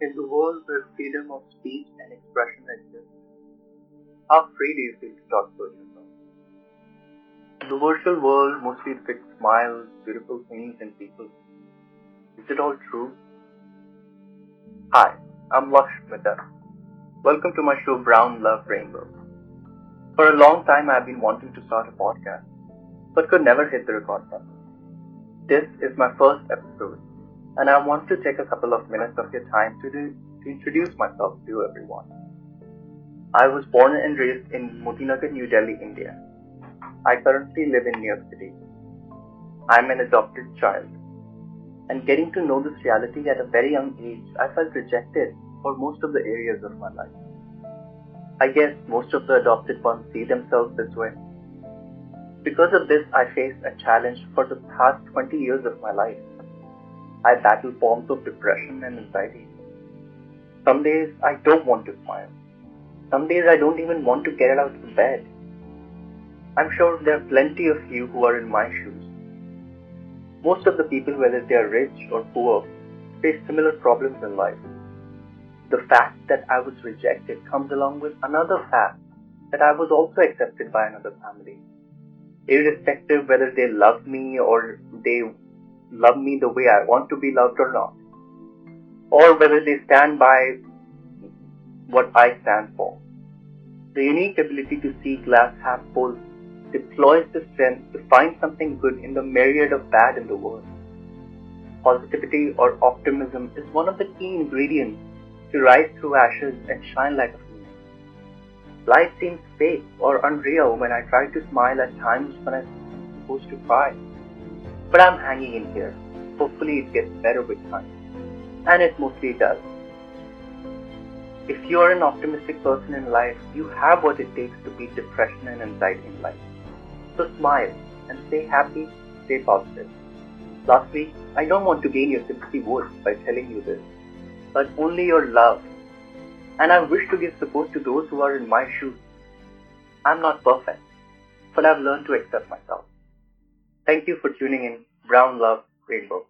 In the world where freedom of speech and expression exists, how free do you feel to talk about yourself? The virtual world, mostly depicts smiles, beautiful things, and people. Is it all true? Hi, I'm Lakshmita. Welcome to my show Brown Love Rainbow. For a long time, I've been wanting to start a podcast, but could never hit the record button. This is my first episode, and I want to take a couple of minutes of your time to, do, to introduce myself to everyone. I was born and raised in Motinagar, New Delhi, India. I currently live in New York City. I'm an adopted child. And getting to know this reality at a very young age, I felt rejected for most of the areas of my life. I guess most of the adopted ones see themselves this way. Because of this, I faced a challenge for the past 20 years of my life. I battle forms of depression and anxiety. Some days I don't want to smile. Some days I don't even want to get out of bed. I'm sure there are plenty of you who are in my shoes. Most of the people, whether they are rich or poor, face similar problems in life. The fact that I was rejected comes along with another fact that I was also accepted by another family. Irrespective whether they love me or they love me the way I want to be loved or not, or whether they stand by what I stand for. The unique ability to see glass half full deploys the strength to find something good in the myriad of bad in the world. Positivity or optimism is one of the key ingredients to rise through ashes and shine like a phoenix. Life seems fake or unreal when I try to smile at times when I'm supposed to cry. But I'm hanging in here. Hopefully it gets better with time. And it mostly does. If you're an optimistic person in life, you have what it takes to beat depression and anxiety in life. So smile and stay happy, stay positive. Lastly, I don't want to gain your sympathy vote by telling you this, but only your love. And I wish to give support to those who are in my shoes. I'm not perfect, but I've learned to accept myself. Thank you for tuning in. Brown Love Rainbow.